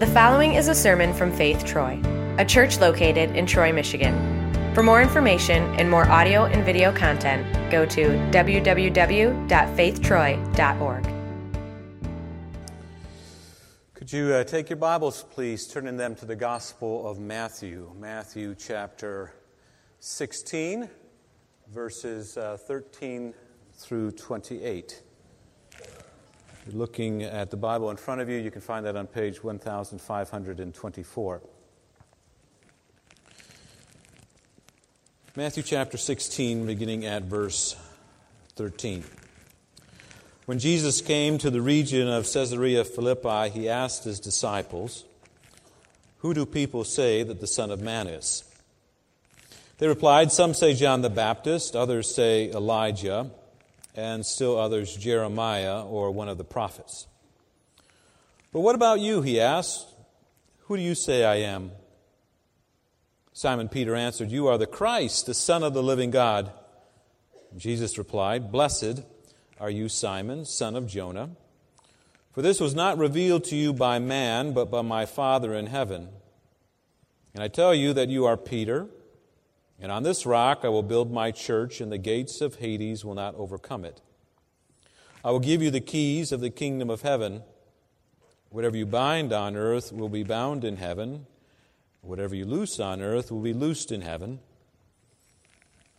The following is a sermon from Faith Troy, a church located in Troy, Michigan. For more information and more audio and video content, go to www.faithtroy.org. Could you uh, take your Bibles, please, turning them to the Gospel of Matthew, Matthew chapter 16, verses uh, 13 through 28. You're looking at the Bible in front of you. You can find that on page 1524. Matthew chapter 16, beginning at verse 13. When Jesus came to the region of Caesarea Philippi, he asked his disciples, Who do people say that the Son of Man is? They replied, Some say John the Baptist, others say Elijah and still others Jeremiah or one of the prophets. But what about you? He asked. Who do you say I am? Simon Peter answered, You are the Christ, the Son of the living God. Jesus replied, Blessed are you, Simon, son of Jonah. For this was not revealed to you by man, but by my Father in heaven. And I tell you that you are Peter and on this rock I will build my church, and the gates of Hades will not overcome it. I will give you the keys of the kingdom of heaven. Whatever you bind on earth will be bound in heaven. Whatever you loose on earth will be loosed in heaven.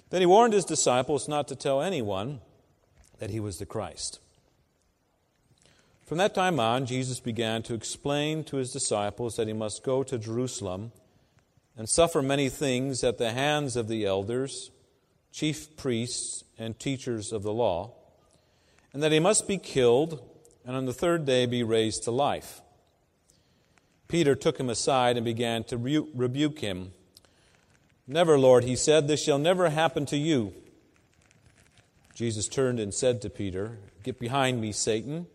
Then he warned his disciples not to tell anyone that he was the Christ. From that time on, Jesus began to explain to his disciples that he must go to Jerusalem and suffer many things at the hands of the elders, chief priests, and teachers of the law, and that he must be killed and on the third day be raised to life. Peter took him aside and began to rebuke him. Never, Lord, he said, this shall never happen to you. Jesus turned and said to Peter, Get behind me, Satan.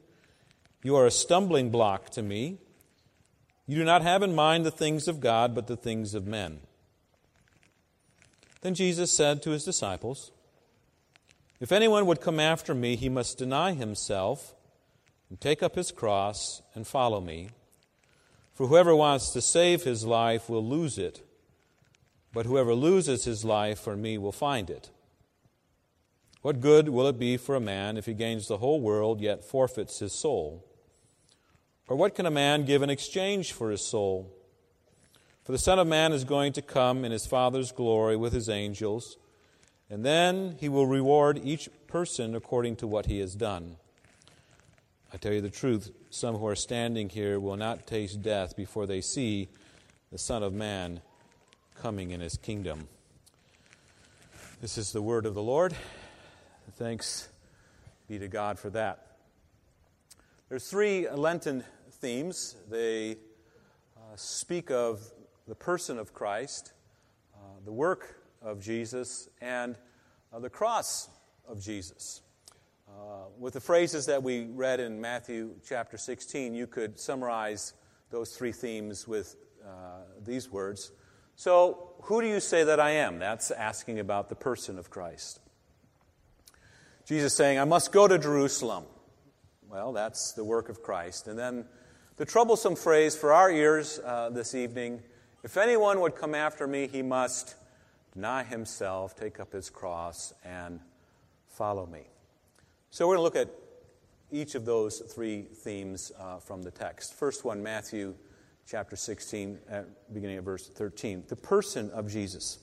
You are a stumbling block to me you do not have in mind the things of God, but the things of men. Then Jesus said to his disciples, If anyone would come after me, he must deny himself and take up his cross and follow me. For whoever wants to save his life will lose it, but whoever loses his life for me will find it. What good will it be for a man if he gains the whole world yet forfeits his soul? Or what can a man give in exchange for his soul? For the Son of Man is going to come in his Father's glory with his angels, and then he will reward each person according to what he has done. I tell you the truth, some who are standing here will not taste death before they see the Son of Man coming in his kingdom. This is the word of the Lord. Thanks be to God for that. There's three Lenten themes. They uh, speak of the person of Christ, uh, the work of Jesus, and uh, the cross of Jesus. Uh, with the phrases that we read in Matthew chapter 16, you could summarize those three themes with uh, these words. So, who do you say that I am? That's asking about the person of Christ. Jesus saying, I must go to Jerusalem. Well, that's the work of Christ. And then the troublesome phrase for our ears uh, this evening if anyone would come after me, he must deny himself, take up his cross, and follow me. So we're going to look at each of those three themes uh, from the text. First one, Matthew chapter 16, beginning of verse 13. The person of Jesus.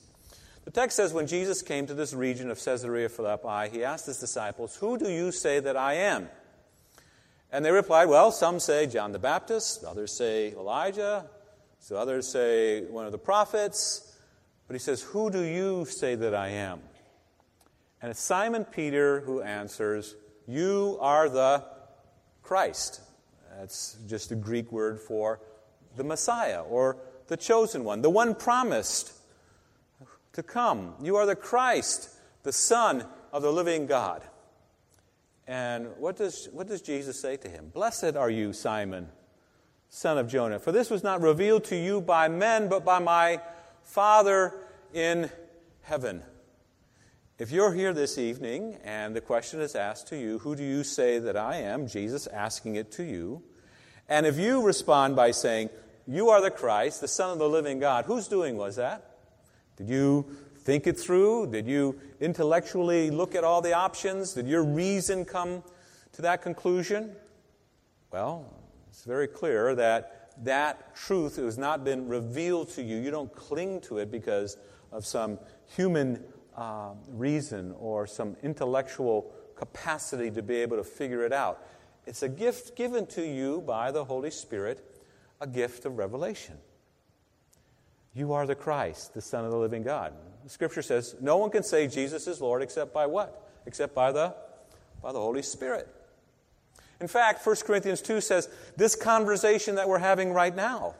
The text says, When Jesus came to this region of Caesarea Philippi, he asked his disciples, Who do you say that I am? And they replied, Well, some say John the Baptist, others say Elijah, so others say one of the prophets. But he says, Who do you say that I am? And it's Simon Peter who answers, You are the Christ. That's just a Greek word for the Messiah or the chosen one, the one promised to come. You are the Christ, the Son of the living God. And what does, what does Jesus say to him? Blessed are you, Simon, son of Jonah, for this was not revealed to you by men, but by my Father in heaven. If you're here this evening and the question is asked to you, Who do you say that I am? Jesus asking it to you. And if you respond by saying, You are the Christ, the Son of the living God. Whose doing was that? Did you think it through? Did you intellectually look at all the options? Did your reason come to that conclusion? Well, it's very clear that that truth has not been revealed to you. You don't cling to it because of some human uh, reason or some intellectual capacity to be able to figure it out. It's a gift given to you by the Holy Spirit, a gift of revelation. You are the Christ, the Son of the living God. The scripture says no one can say Jesus is Lord except by what? Except by the, by the Holy Spirit. In fact, 1 Corinthians 2 says this conversation that we're having right now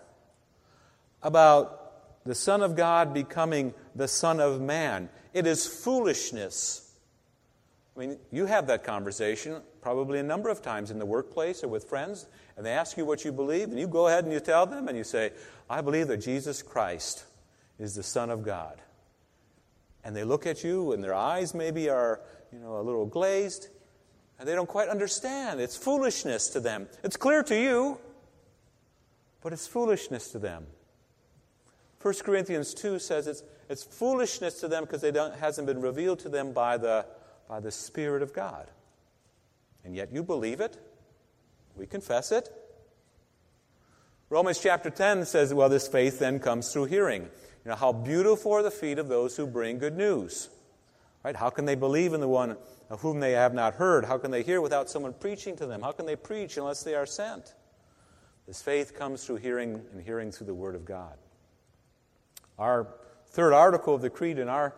about the Son of God becoming the Son of Man, it is foolishness. I mean, you have that conversation probably a number of times in the workplace or with friends, and they ask you what you believe, and you go ahead and you tell them, and you say, I believe that Jesus Christ is the Son of God and they look at you and their eyes maybe are you know a little glazed and they don't quite understand. It's foolishness to them. It's clear to you but it's foolishness to them. 1 corinthians 2 says it's, it's foolishness to them because it hasn't been revealed to them by the, by the spirit of god. And yet you believe it. We confess it. Romans chapter 10 says well this faith then comes through hearing you know, how beautiful are the feet of those who bring good news. Right? How can they believe in the one of whom they have not heard? How can they hear without someone preaching to them? How can they preach unless they are sent? This faith comes through hearing and hearing through the Word of God. Our third article of the Creed in our,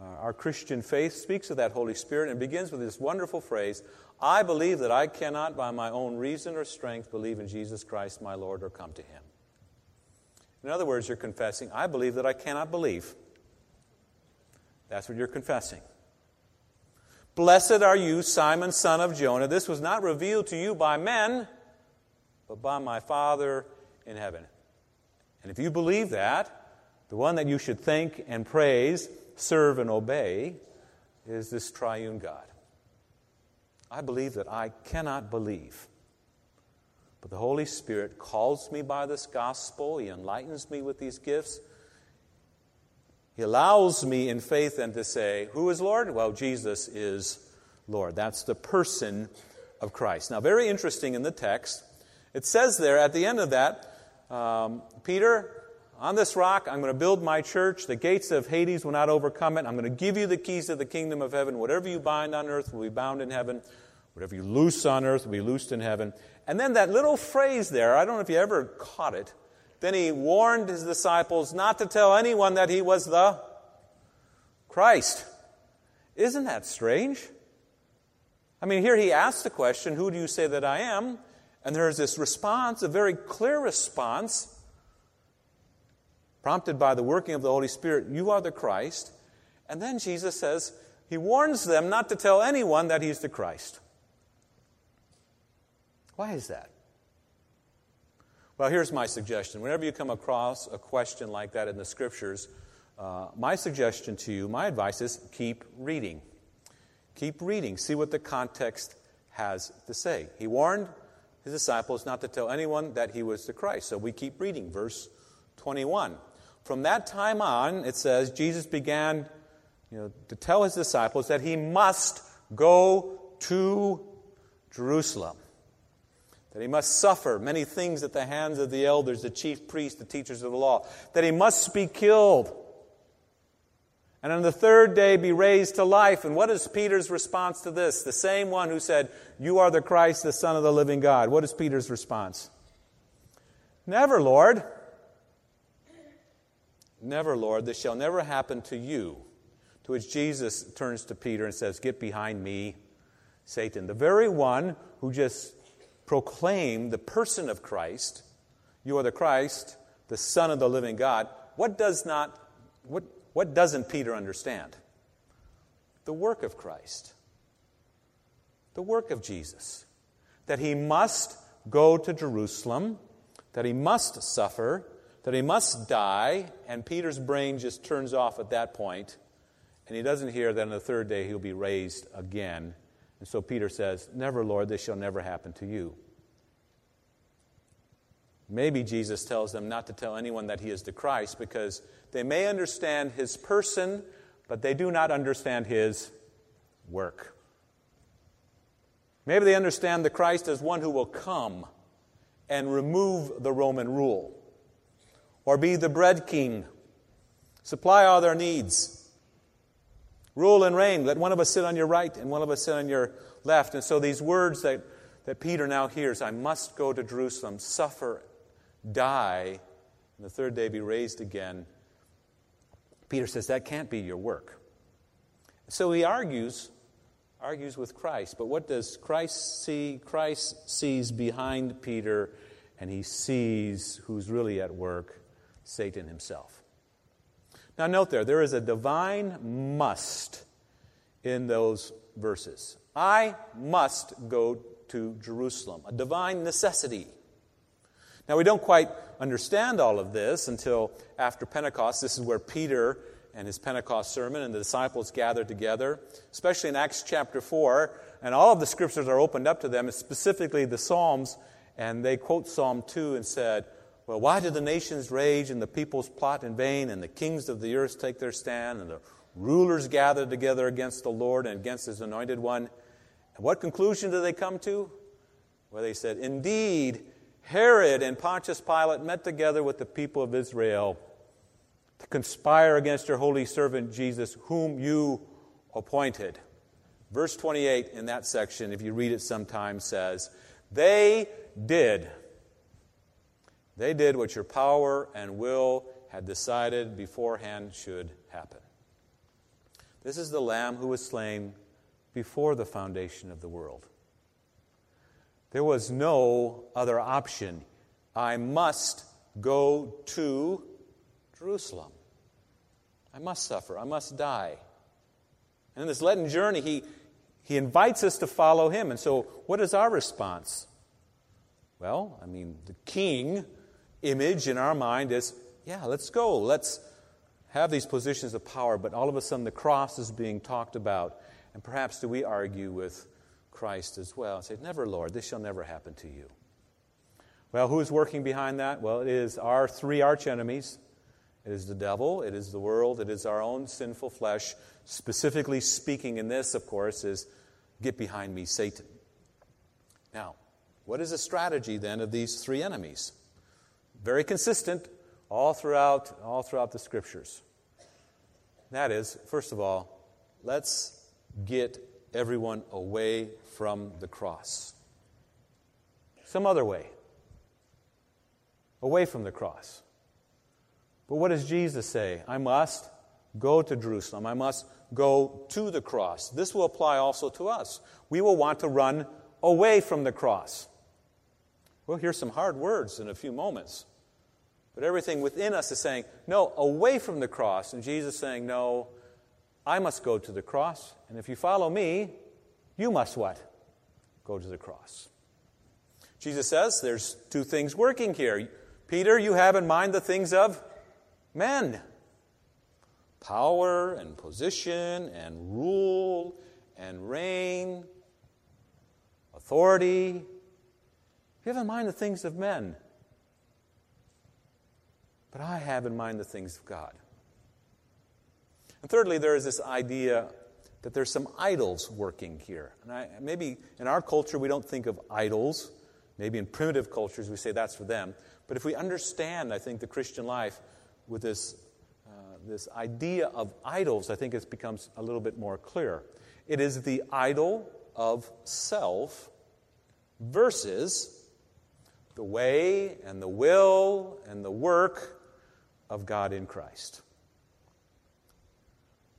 uh, our Christian faith speaks of that Holy Spirit and begins with this wonderful phrase I believe that I cannot, by my own reason or strength, believe in Jesus Christ my Lord or come to Him. In other words, you're confessing, I believe that I cannot believe. That's what you're confessing. Blessed are you, Simon, son of Jonah. This was not revealed to you by men, but by my Father in heaven. And if you believe that, the one that you should thank and praise, serve and obey, is this triune God. I believe that I cannot believe. But the Holy Spirit calls me by this gospel. He enlightens me with these gifts. He allows me in faith then to say, Who is Lord? Well, Jesus is Lord. That's the person of Christ. Now, very interesting in the text, it says there at the end of that, um, Peter, on this rock, I'm going to build my church. The gates of Hades will not overcome it. I'm going to give you the keys of the kingdom of heaven. Whatever you bind on earth will be bound in heaven. Whatever you loose on earth will be loosed in heaven. And then that little phrase there, I don't know if you ever caught it. Then he warned his disciples not to tell anyone that he was the Christ. Isn't that strange? I mean, here he asks the question, Who do you say that I am? And there's this response, a very clear response, prompted by the working of the Holy Spirit You are the Christ. And then Jesus says, He warns them not to tell anyone that He's the Christ. Why is that? Well, here's my suggestion. Whenever you come across a question like that in the scriptures, uh, my suggestion to you, my advice is keep reading. Keep reading. See what the context has to say. He warned his disciples not to tell anyone that he was the Christ. So we keep reading. Verse 21. From that time on, it says, Jesus began you know, to tell his disciples that he must go to Jerusalem that he must suffer many things at the hands of the elders, the chief priests, the teachers of the law, that he must be killed, and on the third day be raised to life. And what is Peter's response to this? The same one who said, You are the Christ, the Son of the living God. What is Peter's response? Never, Lord. Never, Lord. This shall never happen to you. To which Jesus turns to Peter and says, Get behind me, Satan. The very one who just proclaim the person of Christ, you are the Christ, the Son of the living God, what does not what, what doesn't Peter understand? The work of Christ. The work of Jesus. That he must go to Jerusalem, that he must suffer, that he must die, and Peter's brain just turns off at that point, and he doesn't hear that on the third day he'll be raised again and so Peter says, Never, Lord, this shall never happen to you. Maybe Jesus tells them not to tell anyone that he is the Christ because they may understand his person, but they do not understand his work. Maybe they understand the Christ as one who will come and remove the Roman rule, or be the bread king, supply all their needs, rule and reign. Let one of us sit on your right and one of us sit on your left. And so these words that, that Peter now hears I must go to Jerusalem, suffer, die, and the third day be raised again. Peter says that can't be your work. So he argues argues with Christ. But what does Christ see? Christ sees behind Peter, and he sees who's really at work Satan himself. Now, note there, there is a divine must in those verses. I must go to Jerusalem, a divine necessity. Now, we don't quite understand all of this until after Pentecost. This is where Peter and his Pentecost sermon, and the disciples gathered together, especially in Acts chapter 4. And all of the scriptures are opened up to them, specifically the Psalms. And they quote Psalm 2 and said, Well, why do the nations rage and the peoples plot in vain, and the kings of the earth take their stand, and the rulers gather together against the Lord and against his anointed one? And what conclusion do they come to? Well, they said, Indeed, Herod and Pontius Pilate met together with the people of Israel to conspire against your holy servant Jesus, whom you appointed. Verse 28 in that section, if you read it sometime, says, They did. They did what your power and will had decided beforehand should happen. This is the Lamb who was slain before the foundation of the world. There was no other option. I must go to Jerusalem. I must suffer. I must die. And in this Lenten journey, he, he invites us to follow him. And so, what is our response? Well, I mean, the king image in our mind is yeah, let's go. Let's have these positions of power. But all of a sudden, the cross is being talked about. And perhaps do we argue with Christ as well and say, Never, Lord, this shall never happen to you. Well, who's working behind that? Well, it is our three archenemies it is the devil, it is the world, it is our own sinful flesh. Specifically speaking, in this, of course, is get behind me, Satan. Now, what is the strategy then of these three enemies? Very consistent all throughout, all throughout the scriptures. That is, first of all, let's get everyone away from the cross. Some other way. Away from the cross. But what does Jesus say? I must go to Jerusalem. I must go to the cross. This will apply also to us. We will want to run away from the cross. We'll hear some hard words in a few moments. But everything within us is saying, no, away from the cross. And Jesus saying, no, I must go to the cross. And if you follow me, you must what? Go to the cross. Jesus says there's two things working here. Peter, you have in mind the things of men. Power and position and rule and reign, authority. You have in mind the things of men. But I have in mind the things of God. And thirdly, there is this idea that there's some idols working here. And I, maybe in our culture we don't think of idols. Maybe in primitive cultures we say that's for them. But if we understand, I think, the Christian life, with this, uh, this idea of idols, I think it becomes a little bit more clear. It is the idol of self versus the way and the will and the work of God in Christ.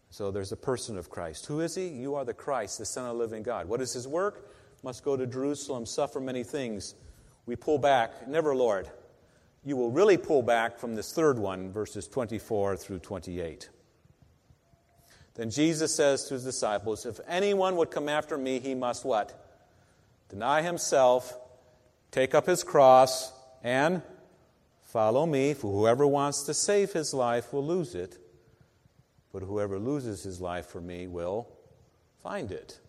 So there's a person of Christ. Who is he? You are the Christ, the Son of the living God. What is his work? Must go to Jerusalem, suffer many things. We pull back. Never, Lord you will really pull back from this third one, verses 24 through 28. Then Jesus says to his disciples, If anyone would come after me, he must what? Deny himself, take up his cross, and follow me. For whoever wants to save his life will lose it, but whoever loses his life for me will find it.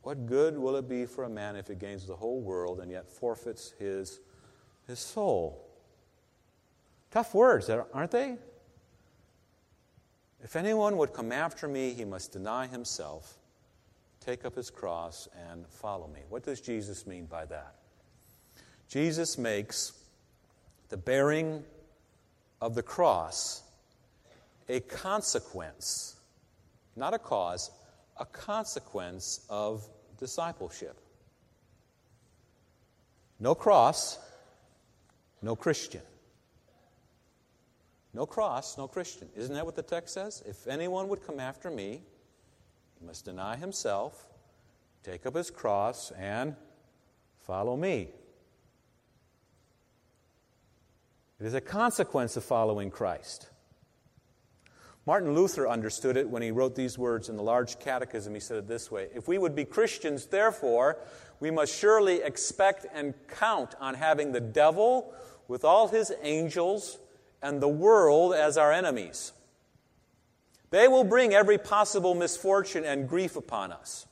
What good will it be for a man if he gains the whole world and yet forfeits his, his soul? Tough words, aren't they? If anyone would come after me, he must deny himself, take up his cross, and follow me. What does Jesus mean by that? Jesus makes the bearing of the cross a consequence, not a cause, a consequence of discipleship. No cross, no Christian. No cross, no Christian. Isn't that what the text says? If anyone would come after me, he must deny himself, take up his cross, and follow me. It is a consequence of following Christ. Martin Luther understood it when he wrote these words in the large catechism. He said it this way If we would be Christians, therefore, we must surely expect and count on having the devil with all his angels and the world as our enemies. They will bring every possible misfortune and grief upon us.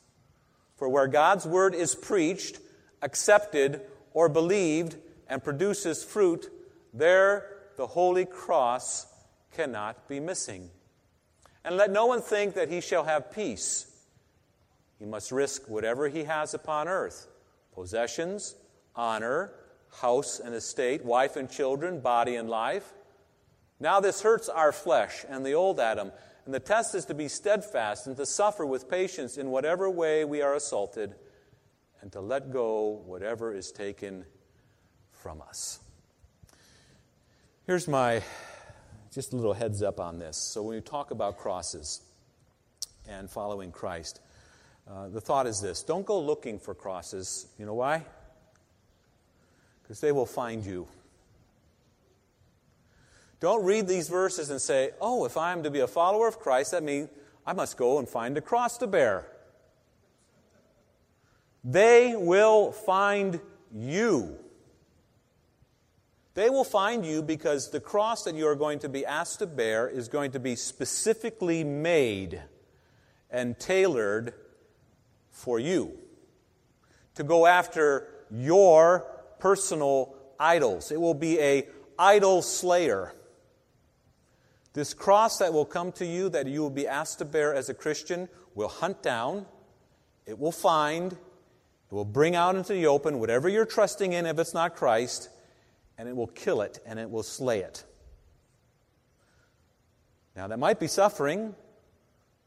For where God's word is preached, accepted, or believed, and produces fruit, there the holy cross cannot be missing. And let no one think that he shall have peace. He must risk whatever he has upon earth possessions, honor, house and estate, wife and children, body and life. Now this hurts our flesh and the old Adam, and the test is to be steadfast and to suffer with patience in whatever way we are assaulted, and to let go whatever is taken from us. Here's my just a little heads up on this. So, when we talk about crosses and following Christ, uh, the thought is this don't go looking for crosses. You know why? Because they will find you. Don't read these verses and say, oh, if I'm to be a follower of Christ, that means I must go and find a cross to bear. They will find you. They will find you because the cross that you are going to be asked to bear is going to be specifically made and tailored for you. To go after your personal idols. It will be a idol slayer. This cross that will come to you that you will be asked to bear as a Christian will hunt down, it will find, it will bring out into the open whatever you're trusting in if it's not Christ, and it will kill it and it will slay it. Now, that might be suffering,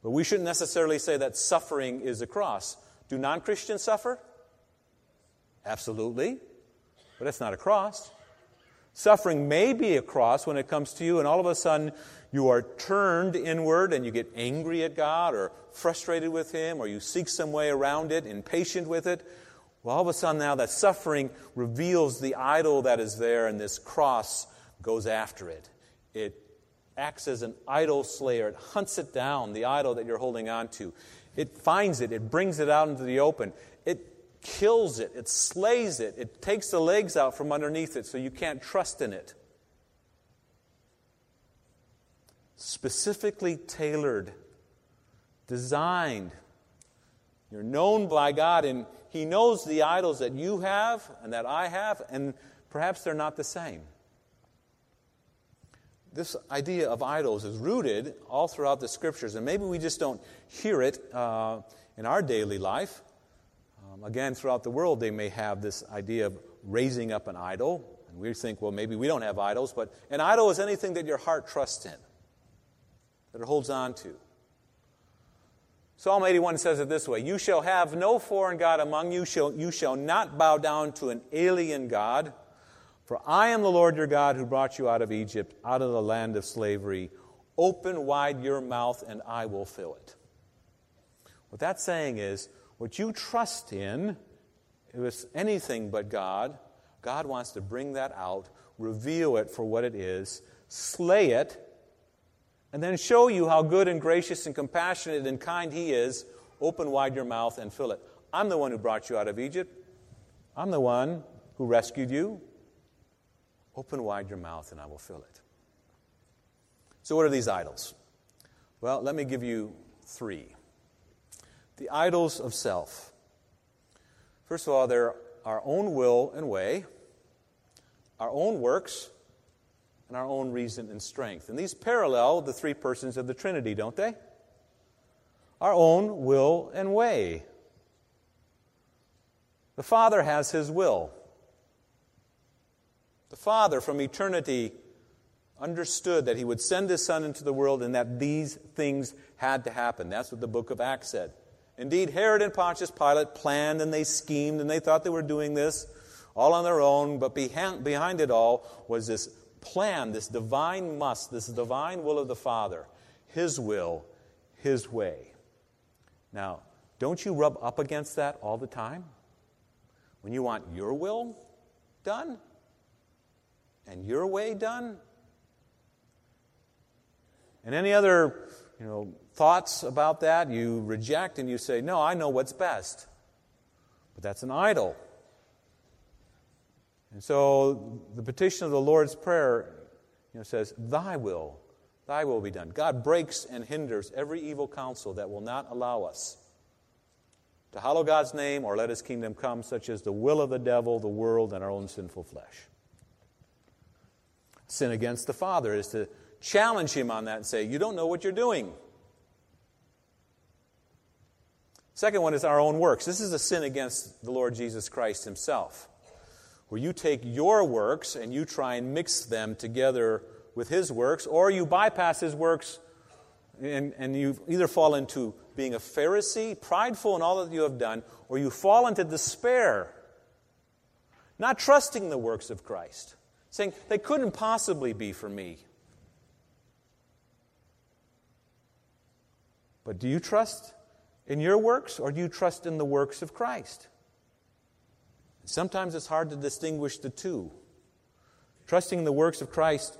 but we shouldn't necessarily say that suffering is a cross. Do non Christians suffer? Absolutely, but it's not a cross. Suffering may be a cross when it comes to you, and all of a sudden you are turned inward and you get angry at God or frustrated with Him, or you seek some way around it, impatient with it. Well, all of a sudden now that suffering reveals the idol that is there, and this cross goes after it. It acts as an idol slayer, it hunts it down, the idol that you're holding on to. It finds it, it brings it out into the open. It kills it, it slays it, it takes the legs out from underneath it so you can't trust in it. Specifically tailored, designed. You're known by God, and he knows the idols that you have and that I have, and perhaps they're not the same. This idea of idols is rooted all throughout the scriptures, and maybe we just don't hear it uh, in our daily life. Um, again, throughout the world, they may have this idea of raising up an idol, and we think, well, maybe we don't have idols, but an idol is anything that your heart trusts in, that it holds on to. Psalm 81 says it this way You shall have no foreign God among you, shall, you shall not bow down to an alien God. For I am the Lord your God who brought you out of Egypt, out of the land of slavery. Open wide your mouth, and I will fill it. What that's saying is, what you trust in, if it's anything but God, God wants to bring that out, reveal it for what it is, slay it, and then show you how good and gracious and compassionate and kind He is, open wide your mouth and fill it. I'm the one who brought you out of Egypt. I'm the one who rescued you. Open wide your mouth and I will fill it. So, what are these idols? Well, let me give you three. The idols of self. First of all, they're our own will and way, our own works, and our own reason and strength. And these parallel the three persons of the Trinity, don't they? Our own will and way. The Father has His will. The Father, from eternity, understood that He would send His Son into the world and that these things had to happen. That's what the book of Acts said. Indeed, Herod and Pontius Pilate planned and they schemed and they thought they were doing this all on their own, but behind, it all was this plan, this divine must, this divine will of the Father, His will, His way. Now, don't you rub up against that all the time? When you want your will done and your way done? And any other, you know, thoughts about that you reject and you say, "No, I know what's best." But that's an idol. And so the petition of the Lord's Prayer you know, says, Thy will, thy will be done. God breaks and hinders every evil counsel that will not allow us to hallow God's name or let his kingdom come, such as the will of the devil, the world, and our own sinful flesh. Sin against the Father is to challenge him on that and say, You don't know what you're doing. Second one is our own works. This is a sin against the Lord Jesus Christ himself where you take your works and you try and mix them together with his works, or you bypass his works and, and you either fall into being a Pharisee, prideful in all that you have done, or you fall into despair, not trusting the works of Christ, saying, they couldn't possibly be for me. But do you trust in your works, or do you trust in the works of Christ? Sometimes it's hard to distinguish the two. Trusting in the works of Christ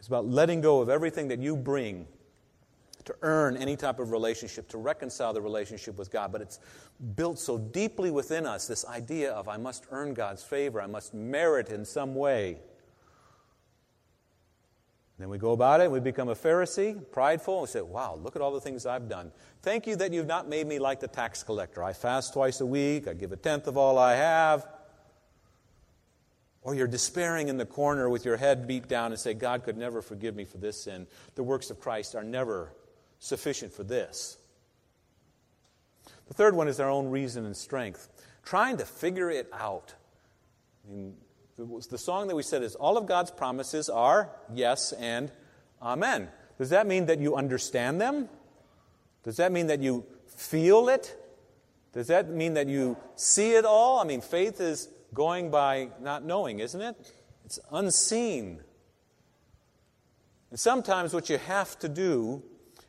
is about letting go of everything that you bring to earn any type of relationship, to reconcile the relationship with God. But it's built so deeply within us this idea of I must earn God's favor, I must merit in some way. Then we go about it, and we become a Pharisee, prideful, and we say, Wow, look at all the things I've done. Thank you that you've not made me like the tax collector. I fast twice a week, I give a tenth of all I have. Or you're despairing in the corner with your head beat down and say, God could never forgive me for this sin. The works of Christ are never sufficient for this. The third one is our own reason and strength, trying to figure it out. I mean, the song that we said is all of God's promises are yes and amen. Does that mean that you understand them? Does that mean that you feel it? Does that mean that you see it all? I mean, faith is going by not knowing, isn't it? It's unseen. And sometimes what you have to do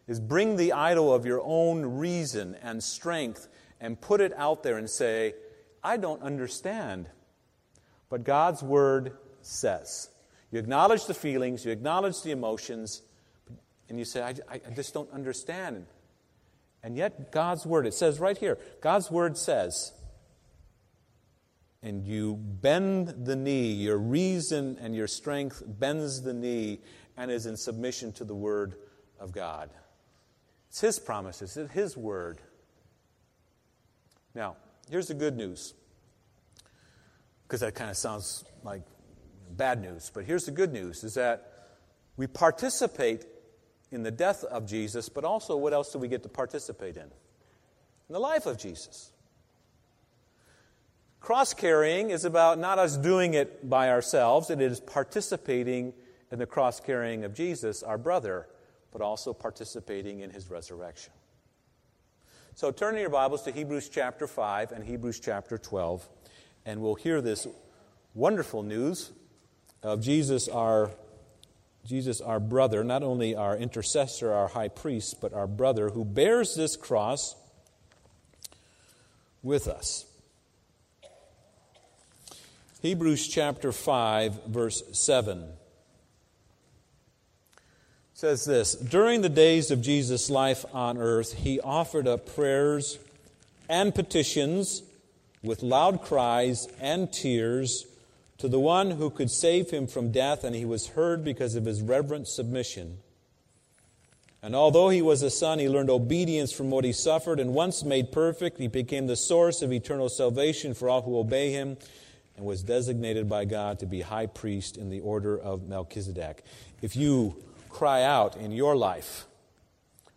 is bring the idol of your own reason and strength and put it out there and say, I don't understand. But God's word says. You acknowledge the feelings, you acknowledge the emotions, and you say, I, I, just don't understand. And yet, God's word, it says right here, God's word says, and you bend the knee, your reason and your strength bends the knee and is in submission to the word of God. It's His promises, it's His word. Now, here's the good news because that kind of sounds like bad news. But here's the good news is that we participate in the death of Jesus, but also what else do we get to participate in? In the life of Jesus. Cross carrying is about not us doing it by ourselves, it is participating in the cross carrying of Jesus, our brother, but also participating in his resurrection. So turn your Bibles to Hebrews chapter 5 and Hebrews chapter 12 and we'll hear this wonderful news of Jesus, our Jesus, our brother, not only our intercessor, our high priest, but our brother who bears this cross with us. Hebrews chapter 5, verse 7 says this During the days of Jesus' life on earth, he offered up prayers and petitions with loud cries and tears to the one who could save him from death, and he was heard because of his reverent submission. And although he was a son, he learned obedience from what he suffered, and once made perfect, he became the source of eternal salvation for all who obey him. and was designated by God to be high priest in the order of Melchizedek. If you cry out in your life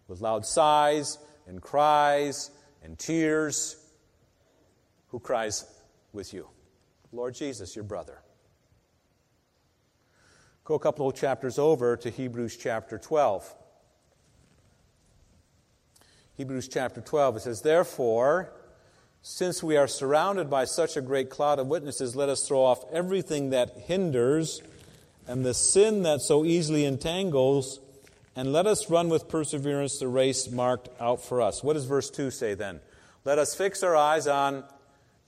with loud sighs and cries and tears, who cries with you? Lord Jesus, your brother. Go a couple of chapters over to Hebrews chapter 12. Hebrews chapter 12, it says, Therefore, since we are surrounded by such a great cloud of witnesses, let us throw off everything that hinders and the sin that so easily entangles, and let us run with perseverance the race marked out for us. What does verse 2 say then? Let us fix our eyes on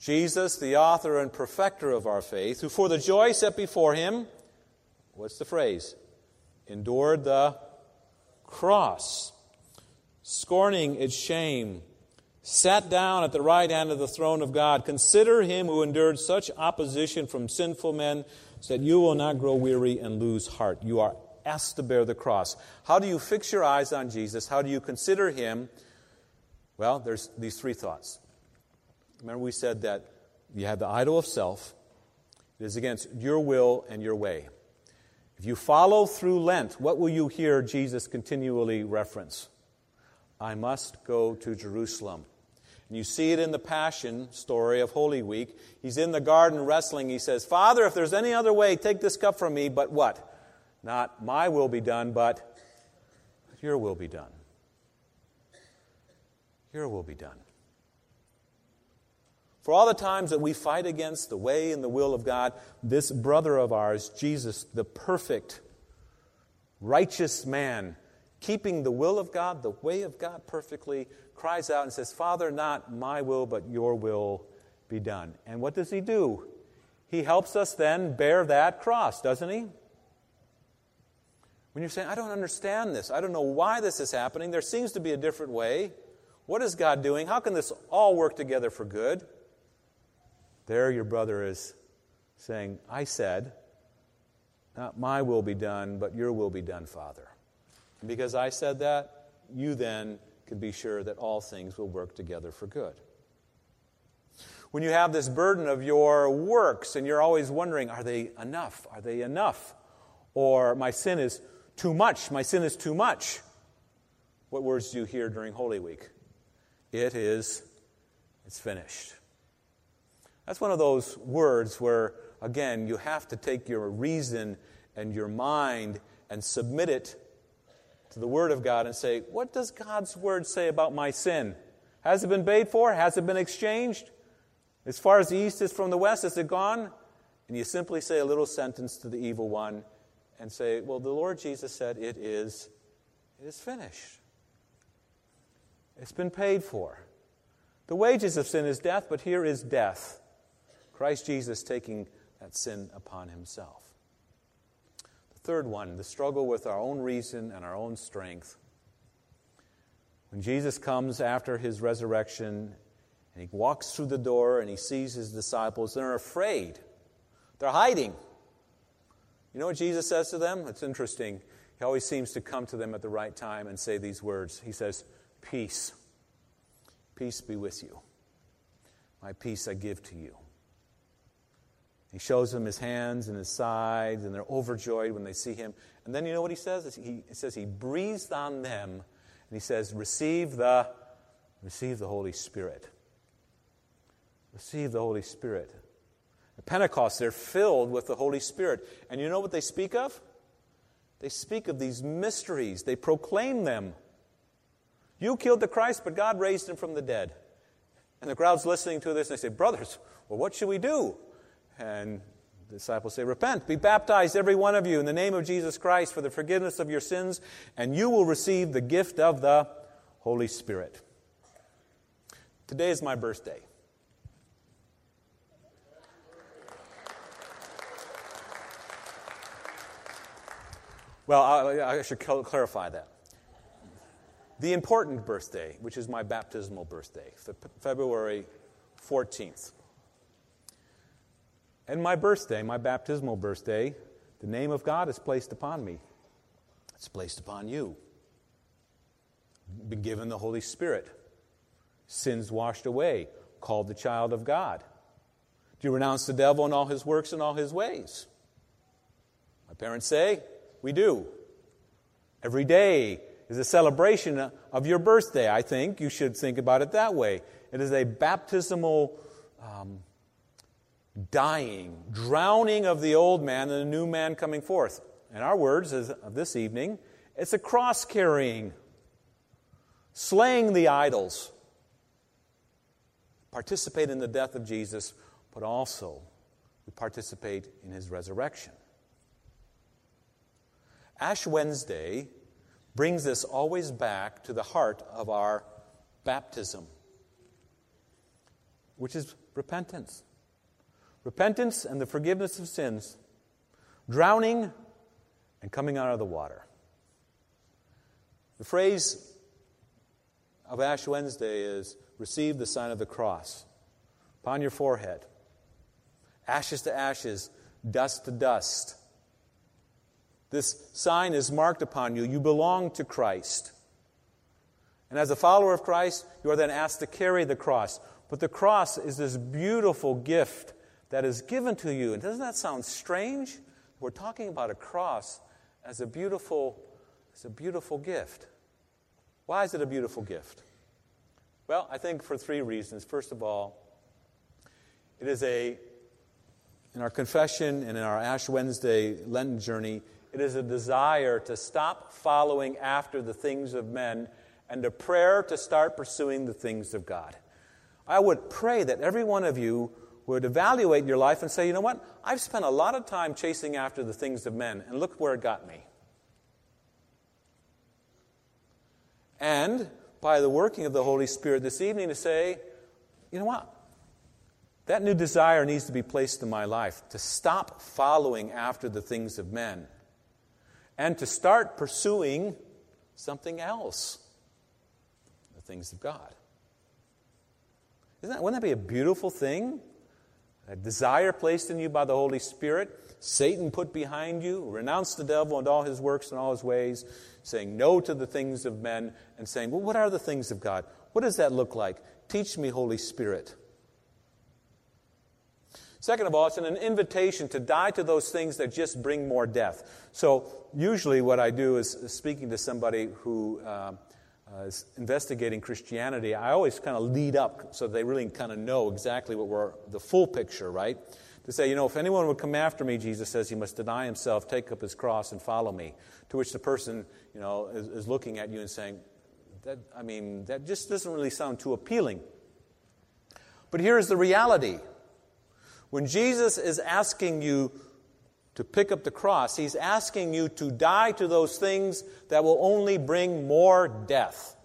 Jesus, the author and perfecter of our faith, who for the joy set before him, what's the phrase? Endured the cross, scorning its shame sat down at the right hand of the throne of God. Consider him who endured such opposition from sinful men so that you will not grow weary and lose heart. You are asked to bear the cross. How do you fix your eyes on Jesus? How do you consider him? Well, there's these three thoughts. Remember, we said that you have the idol of self, it is against your will and your way. If you follow through Lent, what will you hear Jesus continually reference? I must go to Jerusalem. And you see it in the Passion story of Holy Week. He's in the garden wrestling. He says, Father, if there's any other way, take this cup from me, but what? Not my will be done, but your will be done. Your will be done. For all the times that we fight against the way and the will of God, this brother of ours, Jesus, the perfect, righteous man, keeping the will of God, the way of God perfectly, cries out and says, Father, not my will, but your will be done. And what does he do? He helps us then bear that cross, doesn't he? When you're saying, I don't understand this, I don't know why this is happening, there seems to be a different way. What is God doing? How can this all work together for good? There, your brother is saying, I said, not my will be done, but your will be done, Father. And because I said that, you then can be sure that all things will work together for good. When you have this burden of your works and you're always wondering, are they enough? Are they enough? Or my sin is too much. My sin is too much. What words do you hear during Holy Week? It is, it's finished. That's one of those words where, again, you have to take your reason and your mind and submit it to the Word of God and say, What does God's Word say about my sin? Has it been paid for? Has it been exchanged? As far as the east is from the west, is it gone? And you simply say a little sentence to the evil one and say, Well, the Lord Jesus said, It is, it is finished. It's been paid for. The wages of sin is death, but here is death. Christ Jesus taking that sin upon himself. The Third one, the struggle with our own reason and our own strength. When Jesus comes after his resurrection and he walks through the door and he sees his disciples, they're afraid. They're hiding. You know what Jesus says to them? It's interesting. He always seems to come to them at the right time and say these words. He says, Peace. Peace be with you. My peace I give to you. He shows them his hands and his sides, and they're overjoyed when they see him. And then you know what he says? He, says he breathes on them, and he says, "Receive the, receive the Holy Spirit. Receive the Holy Spirit." At Pentecost, they're filled with the Holy Spirit, and you know what they speak of? They speak of these mysteries. They proclaim them. You killed the Christ, but God raised him from the dead. And the crowd's listening to this, and they say, Brothers, well, what should we do? And the disciples say, Repent, be baptized, every one of you, in the name of Jesus Christ for the forgiveness of your sins, and you will receive the gift of the Holy Spirit. Today is my birthday. Well, I, I should clarify that. The important birthday, which is my baptismal birthday, February 14th. And my birthday, my baptismal birthday, the name of God is placed upon me. It's placed upon you. Been given the Holy Spirit. Sins washed away, called the child of God. Do you renounce the devil and all his works and all his ways? My parents say, we do. Every day is a celebration of your birthday. I think you should think about it that way. It is a baptismal um, dying, drowning of the old man and the new man coming forth. In our words of this evening, it's a cross carrying, slaying the idols. Participate in the death of Jesus but also we participate in his resurrection. Ash Wednesday brings us always back to the heart of our baptism, which is repentance. Repentance and the forgiveness of sins, drowning and coming out of the water. The phrase of Ash Wednesday is receive the sign of the cross upon your forehead ashes to ashes, dust to dust. This sign is marked upon you. You belong to Christ. And as a follower of Christ, you are then asked to carry the cross. But the cross is this beautiful gift that is given to you. And doesn't that sound strange? We're talking about a cross as a beautiful, as a beautiful gift. Why is it a beautiful gift? Well, I think for three reasons. First of all, it is a in our confession and in our Ash Wednesday Lenten journey, it is a desire to stop following after the things of men and a prayer to start pursuing the things of God. I would pray that every one of you would evaluate your life and say, you know what? I've spent a lot of time chasing after the things of men, and look where it got me. And by the working of the Holy Spirit this evening, to say, you know what? That new desire needs to be placed in my life to stop following after the things of men and to start pursuing something else the things of God. Isn't that, wouldn't that be a beautiful thing? A desire placed in you by the Holy Spirit, Satan put behind you, renounce the devil and all his works and all his ways, saying no to the things of men, and saying, Well, what are the things of God? What does that look like? Teach me, Holy Spirit. Second of all, it's an invitation to die to those things that just bring more death. So, usually, what I do is speaking to somebody who uh, uh, is investigating Christianity, I always kind of lead up so they really kind of know exactly what we're, the full picture, right? To say, you know, if anyone would come after me, Jesus says he must deny himself, take up his cross, and follow me. To which the person, you know, is, is looking at you and saying, that, I mean, that just doesn't really sound too appealing. But here's the reality when Jesus is asking you to pick up the cross, he's asking you to die to those things that will only bring more death.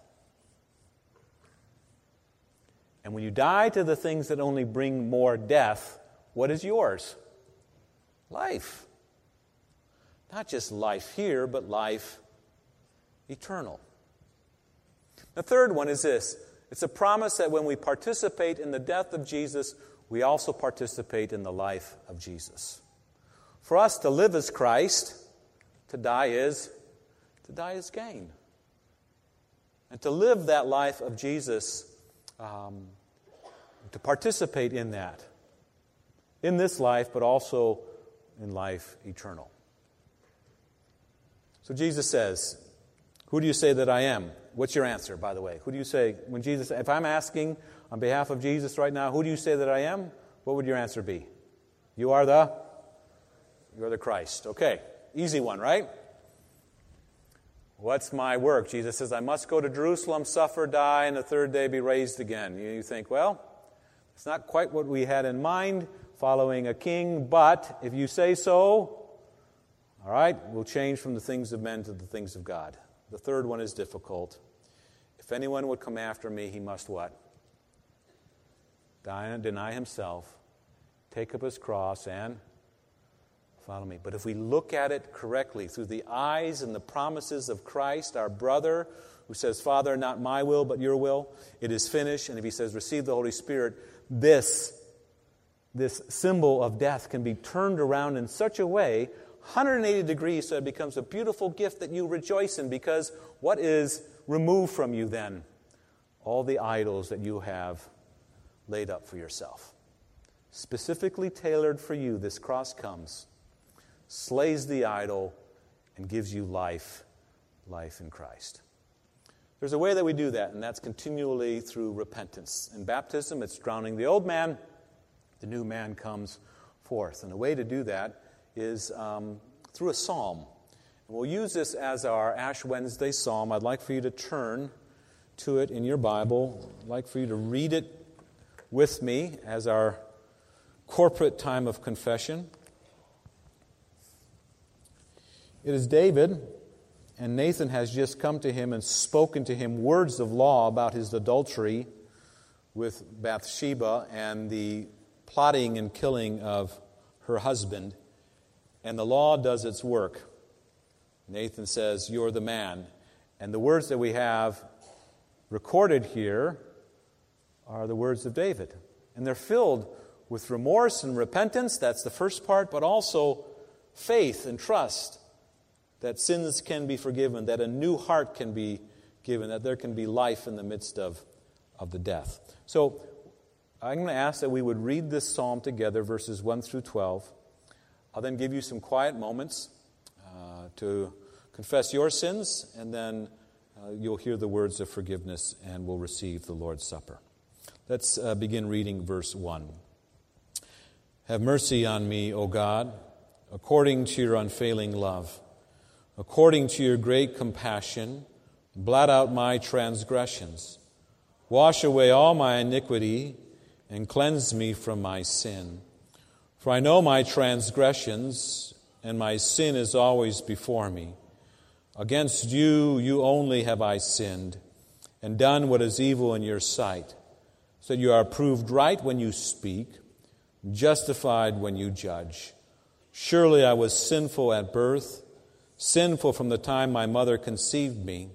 And when you die to the things that only bring more death, what is yours? Life. Not just life here, but life eternal. The third one is this it's a promise that when we participate in the death of Jesus, we also participate in the life of Jesus. For us to live as Christ, to die is to die is gain. And to live that life of Jesus, um, to participate in that, in this life, but also in life eternal. So Jesus says, Who do you say that I am? What's your answer, by the way? Who do you say, when Jesus, if I'm asking, on behalf of Jesus right now, who do you say that I am? What would your answer be? You are the you are the Christ. Okay. Easy one, right? What's my work? Jesus says, I must go to Jerusalem, suffer, die, and the third day be raised again. You think, well, it's not quite what we had in mind, following a king, but if you say so, all right, we'll change from the things of men to the things of God. The third one is difficult. If anyone would come after me, he must what? Die, and deny himself, take up his cross, and follow me. But if we look at it correctly through the eyes and the promises of Christ, our brother, who says, Father, not my will, but your will, it is finished. And if he says, Receive the Holy Spirit, this, this symbol of death can be turned around in such a way 180 degrees so it becomes a beautiful gift that you rejoice in because what is removed from you then? All the idols that you have laid up for yourself. specifically tailored for you, this cross comes, slays the idol, and gives you life, life in Christ. There's a way that we do that, and that's continually through repentance. In baptism, it's drowning the old man, the new man comes forth. And the way to do that is um, through a psalm. And we'll use this as our Ash Wednesday psalm. I'd like for you to turn to it in your Bible. I'd like for you to read it with me as our corporate time of confession. It is David and Nathan has just come to him and spoken to him words of law about his adultery with Bathsheba and the plotting and killing of her husband. And the law does its work. Nathan says, You're the man. And the words that we have recorded here are the words of David. And they're filled with remorse and repentance. That's the first part, but also faith and trust that sins can be forgiven, that a new heart can be given, that there can be life in the midst of, of the death. So I'm going to ask that we would read this psalm together, verses 1 through 12. I'll then give you some quiet moments uh, to confess your sins, and then uh, you'll hear the words of forgiveness and will receive the Lord's Supper. Let's uh, begin reading verse 1. Have mercy on me, O God, according to your unfailing love according to your great compassion, blot out my transgressions. Wash away all my iniquity and cleanse me from my sin. For I know my transgressions, and my sin is always before me. Against you, you only have I sinned, and done what is evil in your sight, so that you are proved right when you speak, justified when you judge. Surely I was sinful at birth sinful from the time my mother conceived me.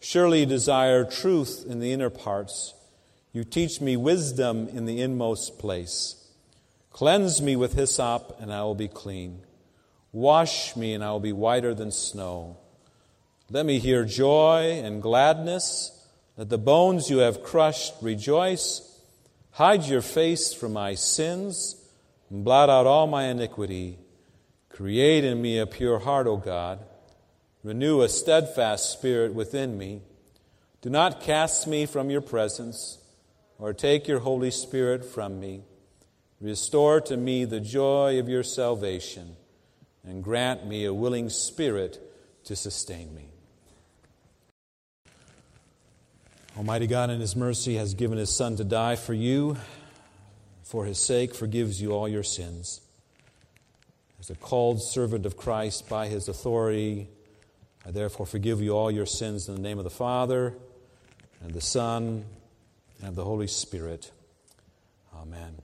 Surely you desire truth in the inner parts. You teach me wisdom in the inmost place. Cleanse me with hyssop, and I will be clean. Wash me, and I will be whiter than snow. Let me hear joy and gladness. Let the bones you have crushed rejoice. Hide your face from my sins, and blot out all my iniquity. Create in me a pure heart, O God. Renew a steadfast spirit within me. Do not cast me from your presence or take your Holy Spirit from me. Restore to me the joy of your salvation and grant me a willing spirit to sustain me. Almighty God, in His mercy, has given His Son to die for you. For His sake, forgives you all your sins. As a called servant of Christ by his authority, I therefore forgive you all your sins in the name of the Father, and the Son, and the Holy Spirit. Amen.